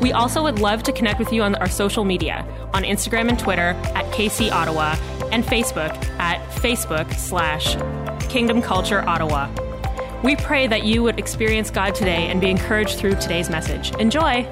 We also would love to connect with you on our social media on Instagram and Twitter at KC Ottawa and Facebook at Facebook slash Kingdom Culture Ottawa. We pray that you would experience God today and be encouraged through today's message. Enjoy!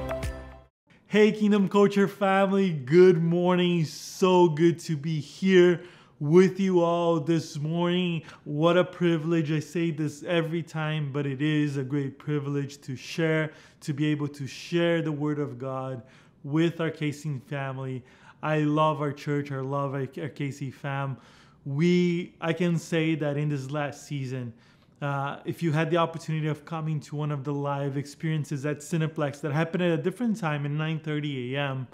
Hey, Kingdom Culture family, good morning. So good to be here with you all this morning. What a privilege. I say this every time, but it is a great privilege to share, to be able to share the Word of God with our KC family. I love our church, I love our, KC fam. We, I can say that in this last season, uh, if you had the opportunity of coming to one of the live experiences at Cineplex that happened at a different time in 9:30 a.m.,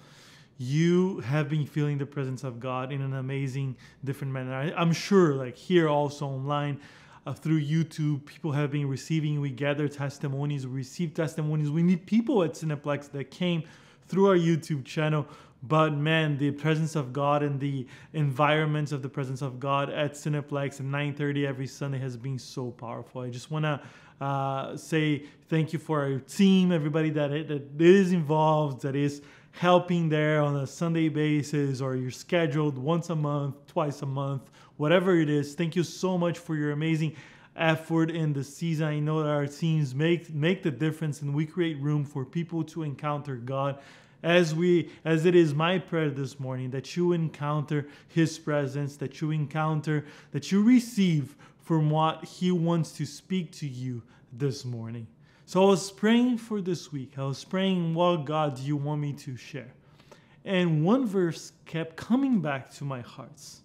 you have been feeling the presence of God in an amazing, different manner. I, am sure, like here also online, uh, through YouTube, people have been receiving. We gather testimonies, we receive testimonies. We meet people at Cineplex that came through our YouTube channel. But man, the presence of God and the environments of the presence of God at Cineplex at 9:30 every Sunday has been so powerful. I just want to uh, say thank you for our team, everybody that, that is involved, that is helping there on a Sunday basis or you're scheduled once a month, twice a month, whatever it is. Thank you so much for your amazing effort in the season. I know that our teams make make the difference and we create room for people to encounter God as we as it is my prayer this morning that you encounter his presence, that you encounter that you receive from what he wants to speak to you this morning. So I was praying for this week. I was praying, what God do you want me to share? And one verse kept coming back to my hearts.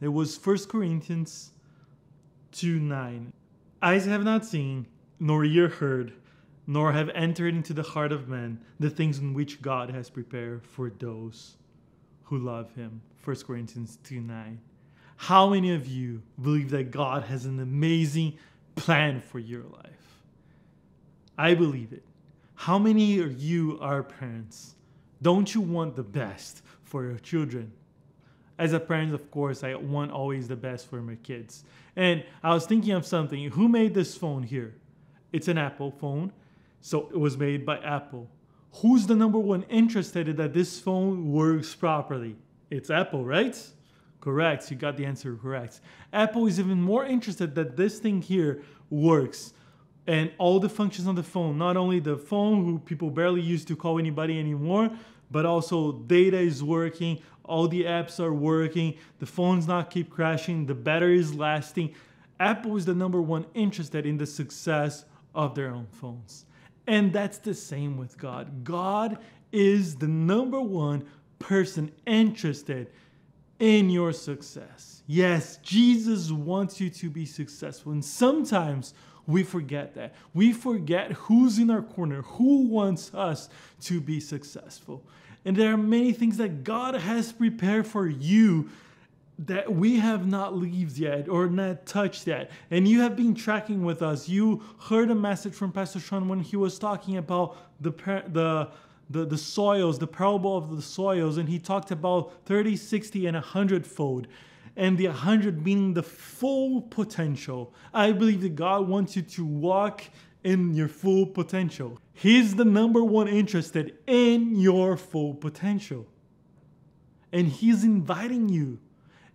It was 1 Corinthians 2 9. Eyes have not seen, nor ear heard, nor have entered into the heart of man the things in which God has prepared for those who love him. 1 Corinthians 2 9. How many of you believe that God has an amazing plan for your life? I believe it. How many of you are parents? Don't you want the best for your children? As a parent, of course, I want always the best for my kids. And I was thinking of something. Who made this phone here? It's an Apple phone, so it was made by Apple. Who's the number one interested that this phone works properly? It's Apple, right? Correct. You got the answer correct. Apple is even more interested that this thing here works and all the functions on the phone not only the phone who people barely use to call anybody anymore but also data is working all the apps are working the phones not keep crashing the battery is lasting. Apple is the number one interested in the success of their own phones. And that's the same with god. God is the number one person interested in your success. Yes jesus wants you to be successful. And sometimes we forget that. We forget who's in our corner, who wants us to be successful. And there are many things that God has prepared for you that we have not lived yet or not touched yet. And you have been tracking with us. You heard a message from Pastor Sean when he was talking about the the the, the soils, the parable of the soils, and he talked about 30, 60, and 100 fold and the 100 meaning the full potential. I believe that God wants you to walk in your full potential. He's the number one interested in your full potential. And He's inviting you.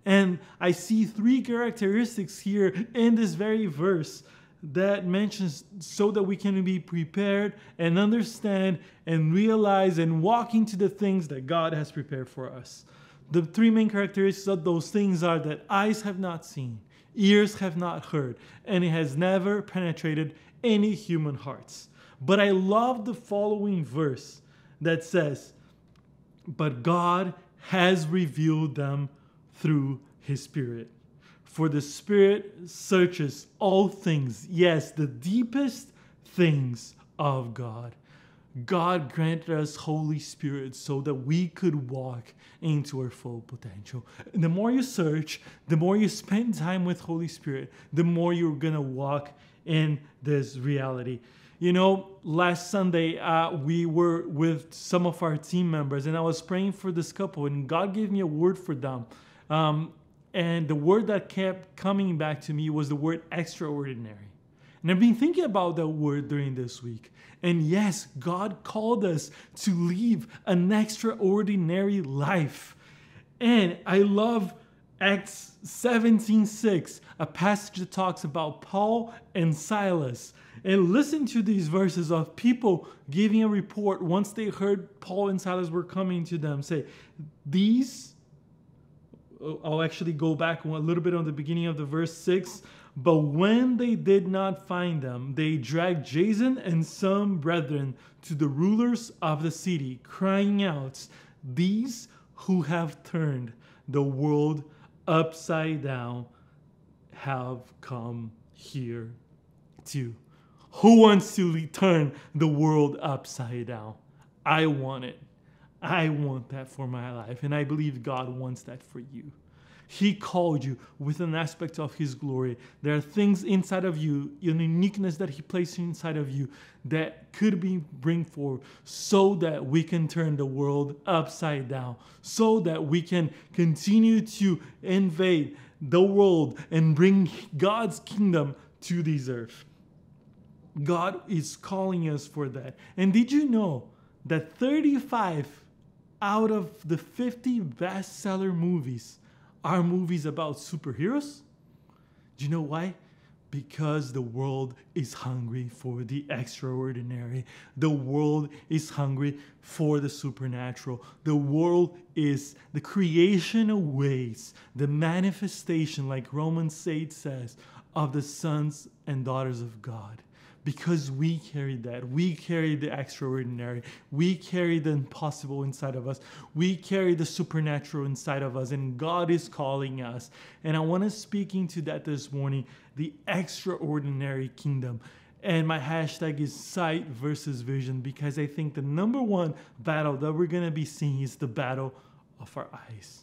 And I see three characteristics here in this very verse that mentions so that we can be prepared and understand and realize and walk into the things that God has prepared for us. The three main characteristics of those things are that eyes have not seen, ears have not heard, and it has never penetrated any human hearts. But I love the following verse that says, But God has revealed them through his Spirit. For the Spirit searches all things, yes, the deepest things of God. God granted us Holy Spirit so that we could walk into our full potential. And the more you search, the more you spend time with Holy Spirit, the more you're gonna walk in this reality. You know, last Sunday uh, we were with some of our team members, and I was praying for this couple, and God gave me a word for them. Um, and the word that kept coming back to me was the word extraordinary. And I've been thinking about that word during this week. And yes, God called us to live an extraordinary life. And I love Acts 17:6, a passage that talks about Paul and Silas. And listen to these verses of people giving a report once they heard Paul and Silas were coming to them. Say, these oh, I'll actually go back a little bit on the beginning of the verse 6. But when they did not find them, they dragged Jason and some brethren to the rulers of the city, crying out, These who have turned the world upside down have come here too. Who wants to turn the world upside down? I want it. I want that for my life, and I believe God wants that for you. He called you with an aspect of His glory. There are things inside of you, a uniqueness that He placed inside of you that could be bring forward so that we can turn the world upside down, so that we can continue to invade the world and bring God's kingdom to this earth. God is calling us for that. And did you know that 35 out of the 50 bestseller movies are movies about superheroes. Do you know why? Because the world is hungry for the extraordinary. The world is hungry for the supernatural. The world is the creation awaits the manifestation, like Romans 8 says, of the sons and daughters of God because we carry that. We carry the extraordinary. We carry the impossible inside of us. We carry the supernatural inside of us, and God is calling us. And I want to speak into that this morning the extraordinary kingdom. And my hashtag is sight versus vision because I think the number one battle that we're going to be seeing is the battle of our eyes.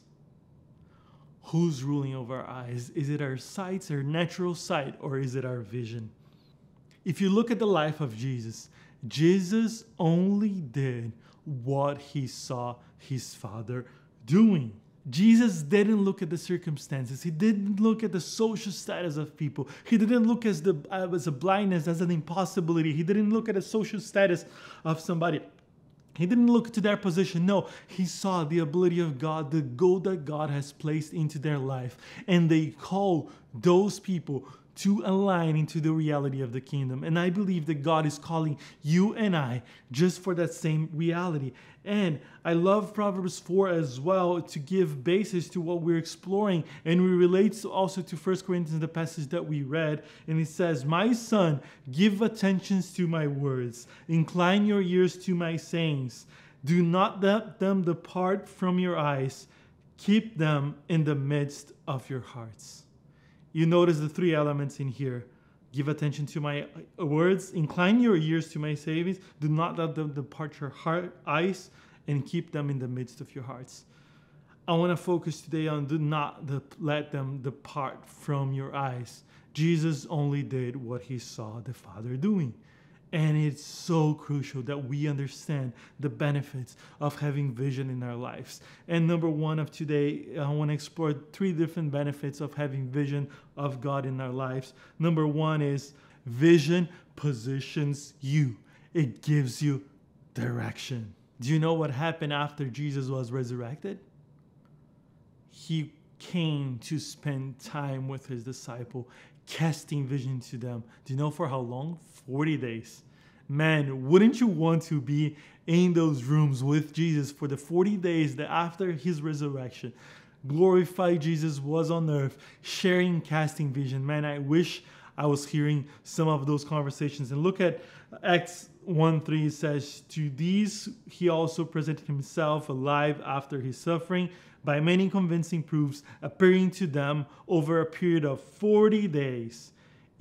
Who's ruling over our eyes? Is it our sights, our natural sight, or is it our vision? If you look at the life of Jesus, Jesus only did what he saw his Father doing. Jesus didn't look at the circumstances. He didn't look at the social status of people. He didn't look as the uh, as a blindness, as an impossibility. He didn't look at the social status of somebody. He didn't look to their position. No, he saw the ability of God, the goal that God has placed into their life. And they call those people to align into the reality of the kingdom. And I believe that God is calling you and I just for that same reality. And I love Proverbs 4 as well to give basis to what we're exploring. And we relate also to 1 Corinthians, the passage that we read. And it says, My son, give attention to my words, incline your ears to my sayings. Do not let them depart from your eyes, keep them in the midst of your hearts you notice the three elements in here. Give attention to my words, incline your ears to my sayings, do not let them depart your heart, eyes, and keep them in the midst of your hearts. I want to focus today on do not let them depart from your eyes. Jesus only did what he saw the Father doing. And it's so crucial that we understand the benefits of having vision in our lives. And number one of today, I want to explore three different benefits of having vision of God in our lives. Number one is vision positions you, it gives you direction. Do you know what happened after Jesus was resurrected? He came to spend time with his disciple, casting vision to them. Do you know for how long? 40 days. Man, wouldn't you want to be in those rooms with Jesus for the 40 days that after his resurrection, glorified Jesus was on earth, sharing, casting vision? Man, I wish I was hearing some of those conversations. And look at Acts 1 3 says, To these he also presented himself alive after his suffering by many convincing proofs, appearing to them over a period of 40 days,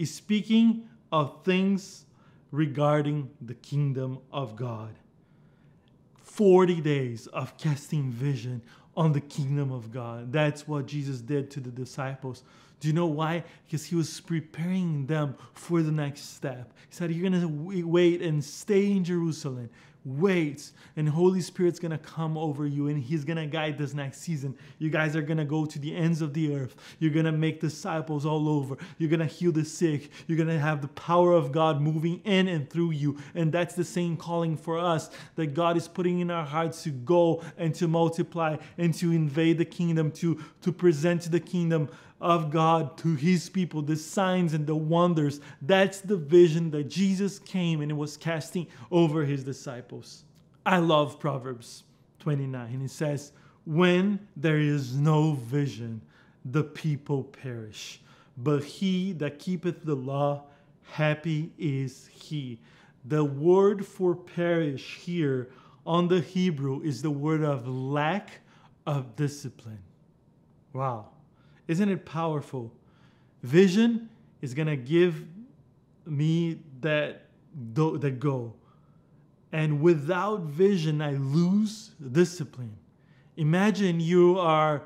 speaking of things regarding the kingdom of God. 40 days of casting vision on the kingdom of God. That's what Jesus did to the disciples. Do you know why? Because he was preparing them for the next step. He said, You're going to wait and stay in Jerusalem wait and holy spirit's gonna come over you and he's gonna guide this next season. You guys are gonna go to the ends of the earth. You're gonna make disciples all over. You're gonna heal the sick. You're gonna have the power of god moving in and through you. And that's the same calling for us that god is putting in our hearts to go and to multiply and to invade the kingdom to to present the kingdom of God to his people, the signs and the wonders. That's the vision that Jesus came and was casting over his disciples. I love Proverbs 29. It says, When there is no vision, the people perish. But he that keepeth the law, happy is he. The word for perish here on the Hebrew is the word of lack of discipline. Wow. Isn't it powerful? Vision is going to give me that, that go. And without vision, I lose discipline. Imagine you are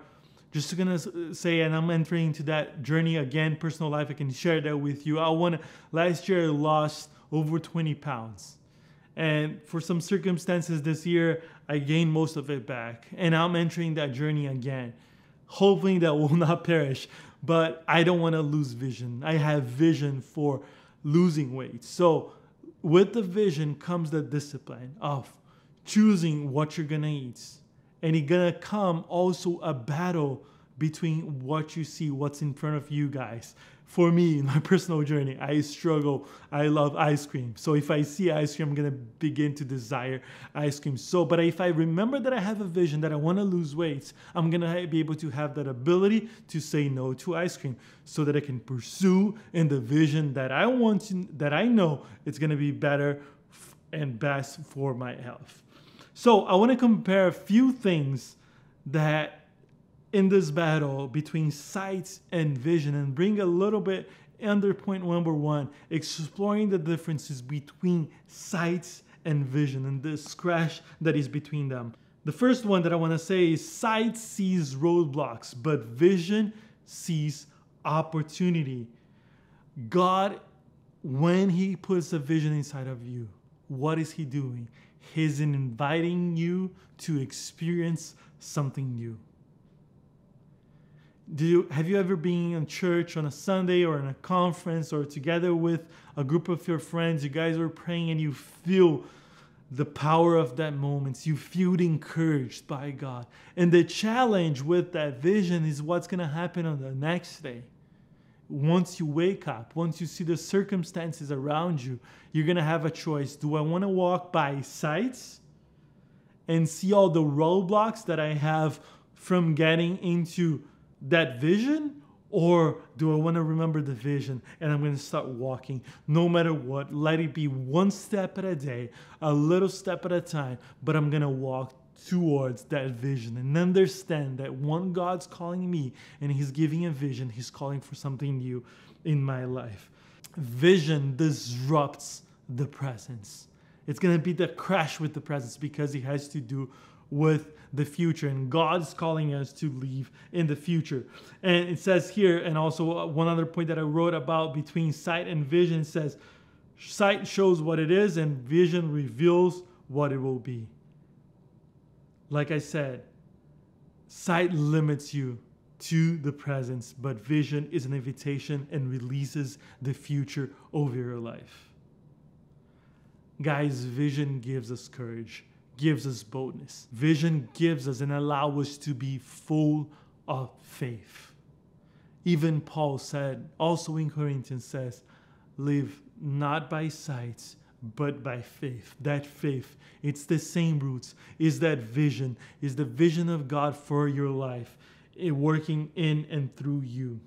just gonna say, and I'm entering into that journey again, personal life. I can share that with you. I want last year I lost over 20 pounds, and for some circumstances this year I gained most of it back, and I'm entering that journey again hoping that will not perish. But I don't want to lose vision. I have vision for losing weight. So with the vision comes the discipline of choosing what you're gonna eat. And it's gonna come also a battle between what you see, what's in front of you guys for me in my personal journey, I struggle. I love ice cream. So if I see ice cream, I'm to begin to desire ice cream. So, but if I remember that I have a vision that I want to lose weight, I'm to be able to have that ability to say no to ice cream so that I can pursue in the vision that I want to, that I know it's to be better and best for my health. So I want to compare a few things that in this battle between sight and vision and bring a little bit under point number one, exploring the differences between sight and vision and this crash that is between them. The first one that I want to say is sight sees roadblocks, but vision sees opportunity. God, when He puts a vision inside of you, what is He doing? He's inviting you to experience something new do you have you ever been in church on a Sunday or in a conference or together with a group of your friends? You guys are praying and you feel the power of that moment. You feel encouraged by God. And the challenge with that vision is what's going to happen on the next day. Once you wake up, once you see the circumstances around you, you're going to have a choice. Do I want to walk by sights and see all the roadblocks that I have from getting into that vision or do I want to remember the vision and I'm going to start walking no matter what? Let it be one step at a day, a little step at a time, but I'm going to walk towards that vision and understand that one God's calling me and He's giving a vision, He's calling for something new in my life. Vision disrupts the presence. It's going to be the crash with the presence because it has to do with the future and God's calling us to live in the future. And it says here, and also uh, one other point that I wrote about between sight and vision says, sight shows what it is and vision reveals what it will be. Like I said, sight limits you to the presence, but vision is an invitation and releases the future over your life. Guys, vision gives us courage gives us boldness. Vision gives us and allows us to be full of faith. Even Paul said, also in Corinthians says, live not by sight, but by faith. That faith, it's the same roots, is that vision, is the vision of God for your life, it working in and through you.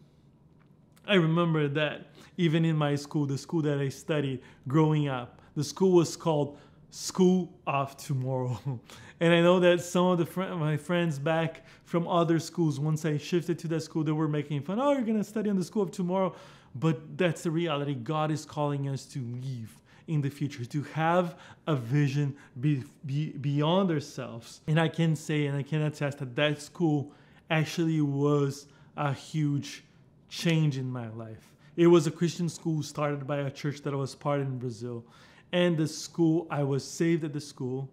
I remember that even in my school, the school that I studied growing up, the school was called school off tomorrow. and I know that some of the fr- my friends back from other schools, once I shifted to that school, they were making fun. Oh, you're gonna study on the school of tomorrow, but that's the reality. God is calling us to leave in the future, to have a vision be, be, beyond ourselves. And I can say and I can attest that that school actually was a huge change in my life. It was a Christian school started by a church that I was part in Brazil. And the school, I was saved at the school.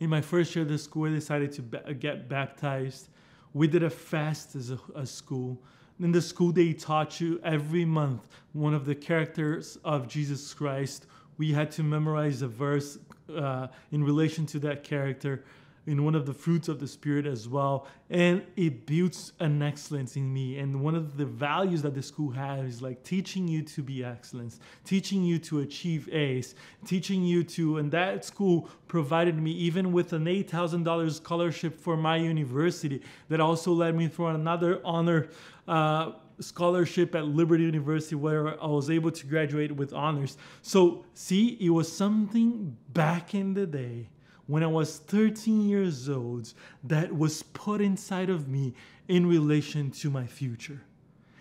In my first year at the school, I decided to get baptized. We did a fast as a, a school. In the school, they taught you every month one of the characters of Jesus Christ. We had to memorize a verse uh, in relation to that character in one of the fruits of the spirit as well and it builds an excellence in me and one of the values that the school has is like teaching you to be excellence teaching you to achieve ace teaching you to and that school provided me even with an $8000 scholarship for my university that also led me through another honor uh, scholarship at Liberty University where I was able to graduate with honors. So, see, it was something back in the day when I was 13 years old that was put inside of me in relation to my future,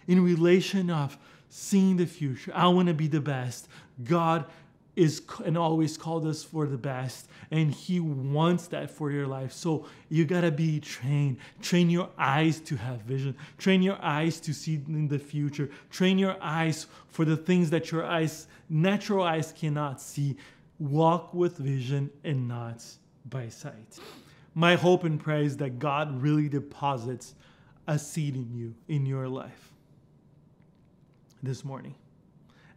in relation of seeing the future. I want to be the best. God is and always called us for the best and he wants that for your life. So you got to be trained. Train your eyes to have vision. Train your eyes to see in the future. Train your eyes for the things that your eyes natural eyes cannot see walk with vision and not by sight. My hope and prayer is that God really deposits a seed in you, in your life, this morning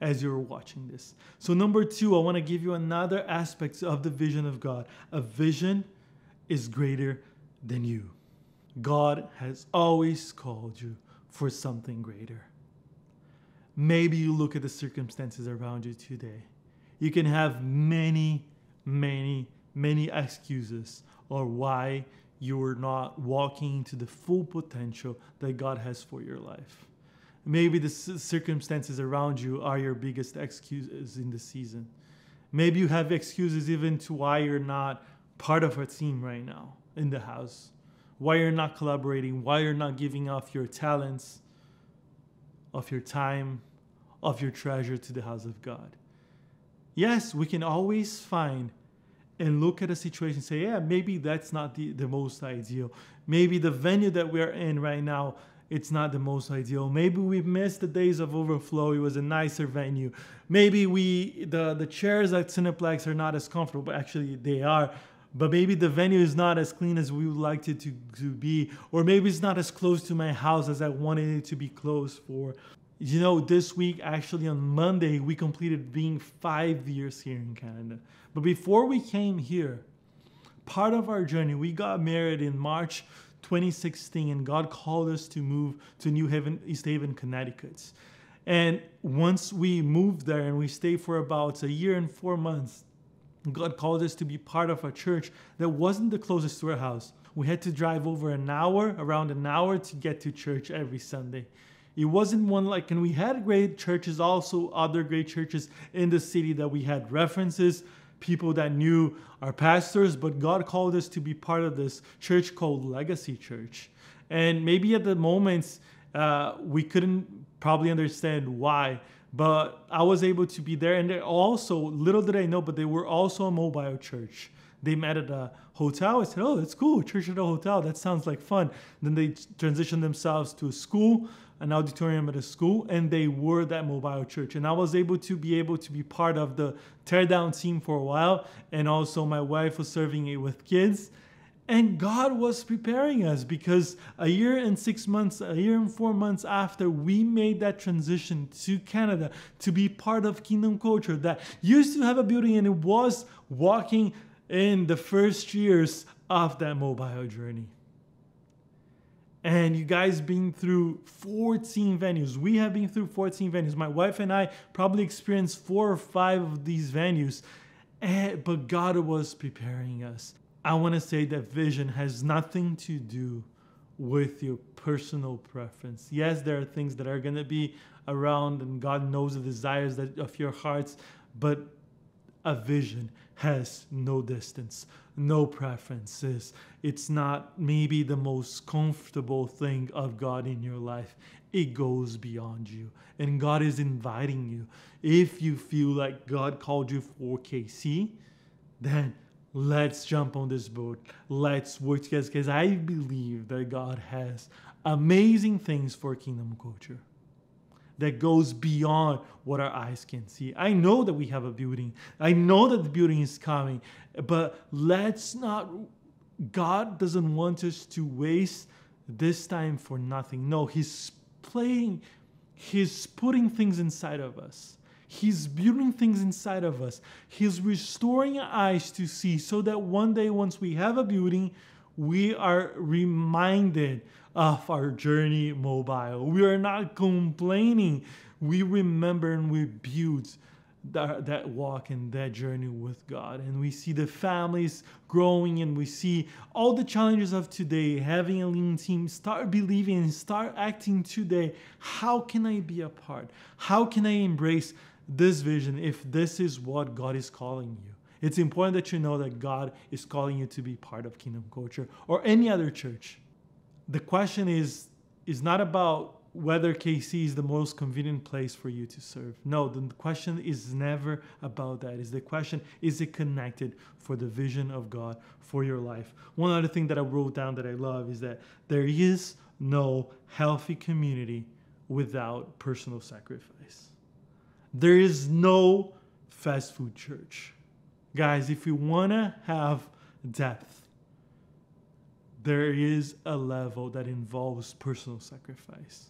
as you're watching this. So, number two, I want to give you another aspect of the vision of God. A vision is greater than you. God has always called you for something greater. Maybe you look at the circumstances around you today. You can have many, many, many excuses or why you're not walking to the full potential that God has for your life. Maybe the circumstances around you are your biggest excuses in the season. Maybe you have excuses even to why you're not part of a team right now in the house, why you're not collaborating, why you're not giving off your talents, of your time, of your treasure to the house of God. Yes, we can always find and look at a situation and say, yeah, maybe that's not the, the most ideal. Maybe the venue that we're in right now, it's not the most ideal. Maybe we missed the days of overflow. It was a nicer venue. Maybe we the, the chairs at Cineplex are not as comfortable. Actually, they are. But maybe the venue is not as clean as we would like it to, to be. Or maybe it's not as close to my house as I wanted it to be close for. You know, this week, actually on Monday, we completed being five years here in Canada. But before we came here, part of our journey, we got married in March 2016, and God called us to move to New Haven, East Haven, Connecticut. And once we moved there and we stayed for about a year and four months, God called us to be part of a church that wasn't the closest to our house. We had to drive over an hour, around an hour, to get to church every Sunday. It wasn't one like, and we had great churches, also other great churches in the city that we had references, people that knew our pastors, but God called us to be part of this church called Legacy Church. And maybe at the moments, uh, we couldn't probably understand why, but I was able to be there. And also, little did I know, but they were also a mobile church. They met at a hotel. I said, Oh, that's cool. Church at a hotel. That sounds like fun. Then they transitioned themselves to a school an auditorium at a school and they were that mobile church. And i was able to be able to be part of the teardown team for a while and also my wife was serving it with kids. And god was preparing us because a year and six months a year and four months after we made that transition to canada to be part of kingdom culture that used to have a building and it was walking in the first years of that mobile journey and you guys been through 14 venues. We have been through 14 venues. My wife and I probably experienced four or five of these venues, and, eh, but God was preparing us. I want to say that vision has nothing to do with your personal preference. Yes, there are things that are going to be around, and God knows the desires that, of your hearts, but a vision has no distance, no preferences. It's not maybe the most comfortable thing of God in your life. It goes beyond you. And God is inviting you. If you feel like God called you for KC, then let's jump on this boat. Let's work together because I believe that God has amazing things for kingdom culture that goes beyond what our eyes can see. I know that we have a building. I know that the building is coming, but let's not God doesn't want us to waste this time for nothing. No, he's playing he's putting things inside of us. He's building things inside of us. He's restoring our eyes to see so that one day, once we have a building, we are reminded of our journey mobile. We are not complaining. We remember and we build that, that walk and that journey with God. And we see the families growing and we see all the challenges of today, having a lean team, start believing and start acting today. How can I be a part? How can I embrace this vision if this is what God is calling you? It's important that you know that God is calling you to be part of Kingdom Culture or any other church the question is is not about whether KC is the most convenient place for you to serve. No, the question is never about that. Is the question is it connected for the vision of God for your life? One other thing that I wrote down that I love is that there is no healthy community without personal sacrifice. There is no fast food church. Guys, if you want to have depth, there is a level that involves personal sacrifice.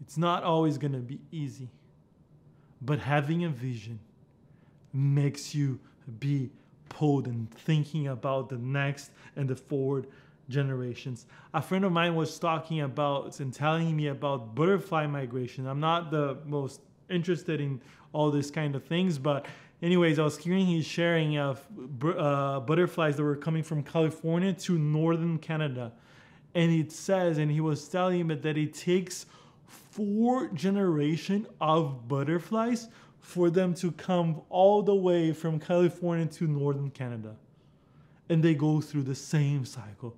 It's not always going to be easy, but having a vision makes you be pulled and thinking about the next and the forward generations. A friend of mine was talking about and telling me about butterfly migration. I'm not the most interested in all these kind of things, but anyways, I was hearing he's sharing of uh, butterflies that were coming from California to northern Canada. And it says, and he was telling me that it takes four generation of butterflies for them to come all the way from California to northern Canada. And they go through the same cycle,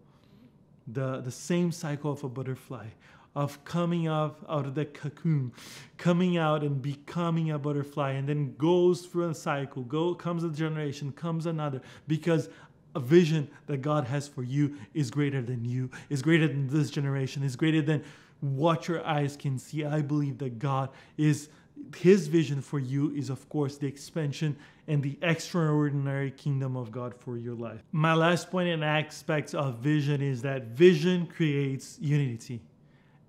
the, the same cycle of a butterfly of coming out, out of the cocoon, coming out and becoming a butterfly, and then goes through a cycle. Go comes a generation, comes another, because a vision that God has for you is greater than you, is greater than this generation, is greater than what your eyes can see. I believe that God is his vision for you is of course the expansion and the extraordinary kingdom of God for your life. My last point and aspect of vision is that vision creates unity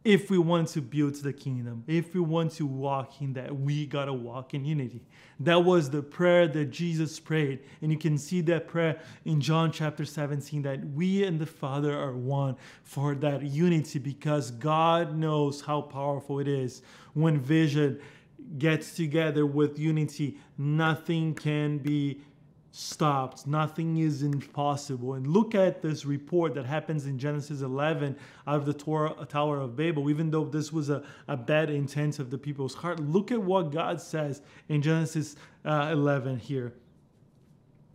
if we want to build the kingdom, if we want to walk in that, we gotta walk in unity. That was the prayer that Jesus prayed. And you can see that prayer in John chapter 17 that we and the Father are one for that unity because God knows how powerful it is when vision gets together with unity. Nothing can be stopped. Nothing is impossible. And look at this report that happens in Genesis 11 out of the Tower of Babel. Even though this was a, a bad intent of the people's heart, look at what God says in Genesis uh, 11 here.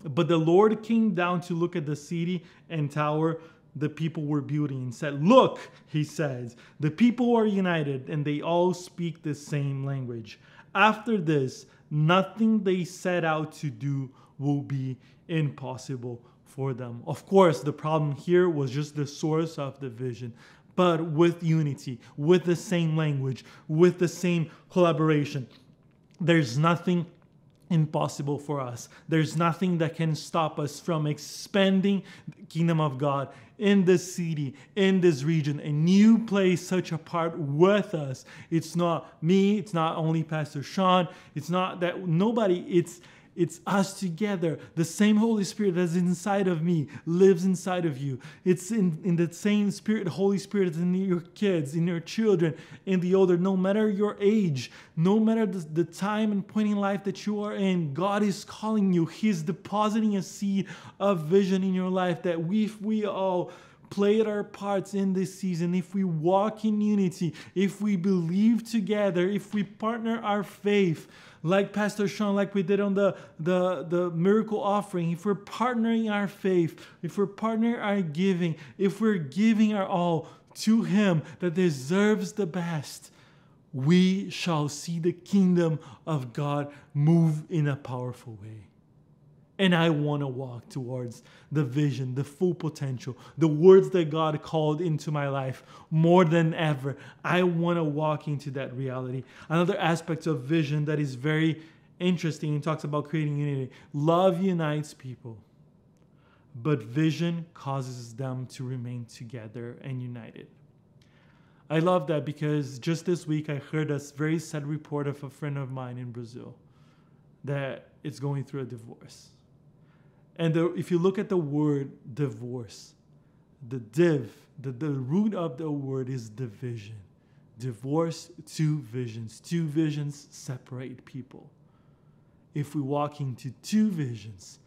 But the Lord came down to look at the city and tower the people were building and said, Look, he says, the people are united and they all speak the same language. After this, nothing they set out to do will be impossible for them. Of course, the problem here was just the source of the vision, but with unity, with the same language, with the same collaboration, there's nothing impossible for us. There's nothing that can stop us from expanding the kingdom of God in this city, in this region, and you play such a part with us. It's not me, it's not only Pastor Sean, it's not that nobody, it's it's us together. The same Holy Spirit that's inside of me lives inside of you. It's in, in the same Spirit, Holy Spirit is in your kids, in your children, in the older, no matter your age, no matter the, the time and point in life that you are in, God is calling you. He's depositing a seed of vision in your life that we, we all play our parts in this season, if we walk in unity, if we believe together, if we partner our faith, like Pastor Sean, like we did on the, the, the miracle offering, if we're partnering our faith, if we're partnering our giving, if we're giving our all to Him that deserves the best, we shall see the kingdom of God move in a powerful way. And I want to walk towards the vision, the full potential, the words that God called into my life more than ever. I want to walk into that reality. Another aspect of vision that is very interesting, he talks about creating unity. Love unites people, but vision causes them to remain together and united. I love that because just this week I heard a very sad report of a friend of mine in Brazil that is going through a divorce and the, if you look at the word divorce, the div, the, the root of the word is division. Divorce, two visions. Two visions separate people. If we walk into two visions,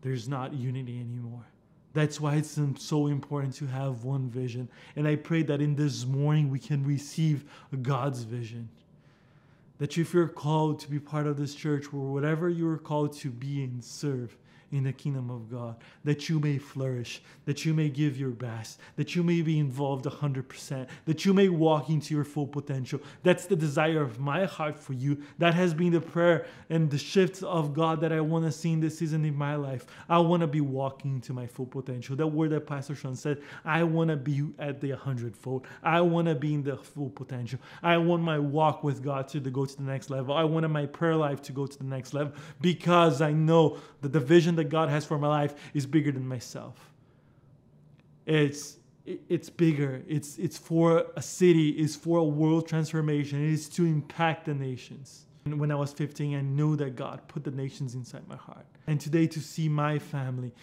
there's not unity anymore. That's why it's so important to have one vision. And I pray that in this morning we can receive God's vision. That if you're called to be part of this church, or whatever you're called to be and serve, in the kingdom of God, that you may flourish, that you may give your best, that you may be involved 100%, that you may walk into your full potential. That's the desire of my heart for you. That has been the prayer and the shifts of God that I want to see in this season in my life. I want to be walking to my full potential. That word that Pastor Sean said, I want to be at the 100 fold. I want to be in the full potential. I want my walk with God to go to the next level. I want my prayer life to go to the next level because I know that the vision that that God has for my life is bigger than myself. It's it's bigger. It's it's for a city. It's for a world transformation. It is to impact the nations. And when I was 15, I knew that God put the nations inside my heart. And today, to see my family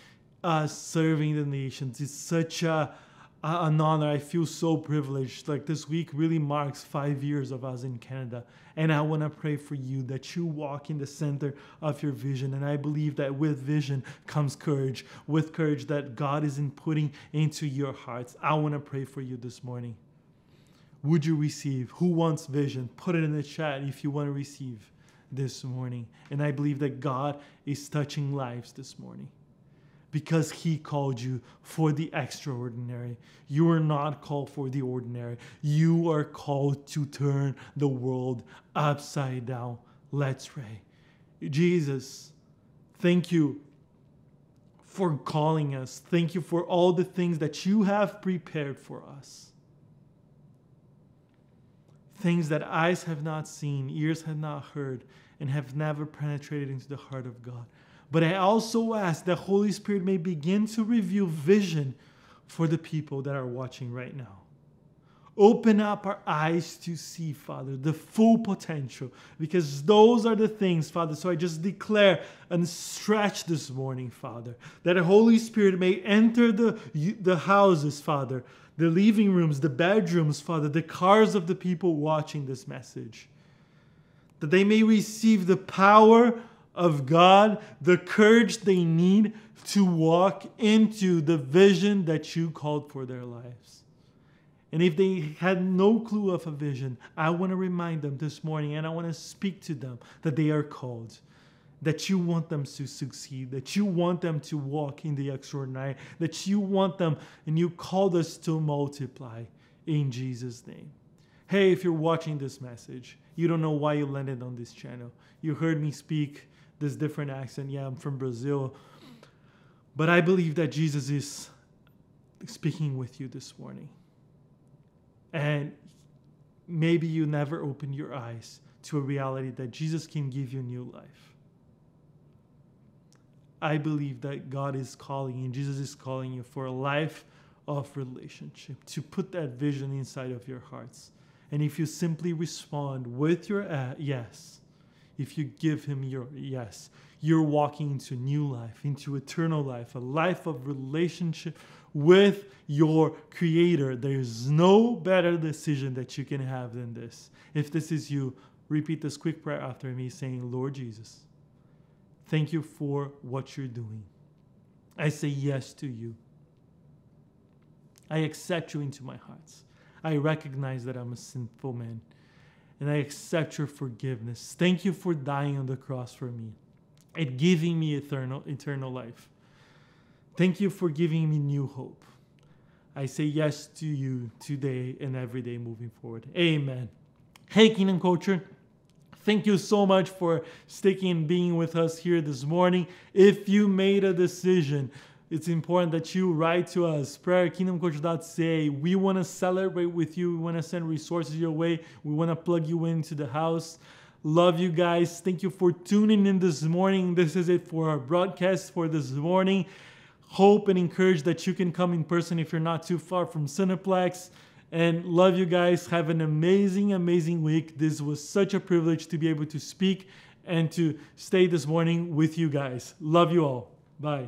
uh, serving the nations is such a an honor. I feel so privileged. Like this week really marks five years of us in Canada. And I want to pray for you that you walk in the center of your vision. And I believe that with vision comes courage, with courage that God is putting into your hearts. I want to pray for you this morning. Would you receive? Who wants vision? Put it in the chat if you want to receive this morning. And I believe that God is touching lives this morning because He called you for the extraordinary. You are not called for the ordinary. You are called to turn the world upside down. Let's pray. Jesus, thank you for calling us. Thank you for all the things that you have prepared for us. Things that eyes have not seen, ears have not heard, and have never penetrated into the heart of God. But I also ask that Holy Spirit may begin to reveal vision for the people that are watching right now. Open up our eyes to see, Father, the full potential, because those are the things, Father. So I just declare and stretch this morning, Father, that the Holy Spirit may enter the, the houses, Father, the living rooms, the bedrooms, Father, the cars of the people watching this message, that they may receive the power of God, the courage they need to walk into the vision that you called for their lives. And if they had no clue of a vision, I want to remind them this morning and I want to speak to them that they are called, that you want them to succeed, that you want them to walk in the extraordinary, that you want them and you called us to multiply in Jesus' name. Hey, if you're watching this message, you don't know why you landed on this channel. You heard me speak this different accent. Yeah, I'm from Brazil. But I believe that Jesus is speaking with you this morning. And maybe you never opened your eyes to a reality that Jesus can give you new life. I believe that God is calling you, Jesus is calling you for a life of relationship, to put that vision inside of your hearts. And if you simply respond with your uh, yes, if you give him your yes, you're walking into new life, into eternal life, a life of relationship with your creator. There's no better decision that you can have than this. If this is you, repeat this quick prayer after me saying, Lord Jesus, thank you for what you're doing. I say yes to you. I accept you into my heart. I recognize that I'm a sinful man and I accept your forgiveness. Thank you for dying on the cross for me and giving me eternal, eternal life. Thank you for giving me new hope. I say yes to you today and every day moving forward. Amen. Hey, Kingdom Culture. Thank you so much for sticking and being with us here this morning. If you made a decision, it's important that you write to us, prayerkingdomcoach.ca. We want to celebrate with you. We want to send resources your way. We want to plug you into the house. Love you guys. Thank you for tuning in this morning. This is it for our broadcast for this morning. Hope and encourage that you can come in person if you're not too far from Cineplex. And love you guys. Have an amazing, amazing week. This was such a privilege to be able to speak and to stay this morning with you guys. Love you all. Bye.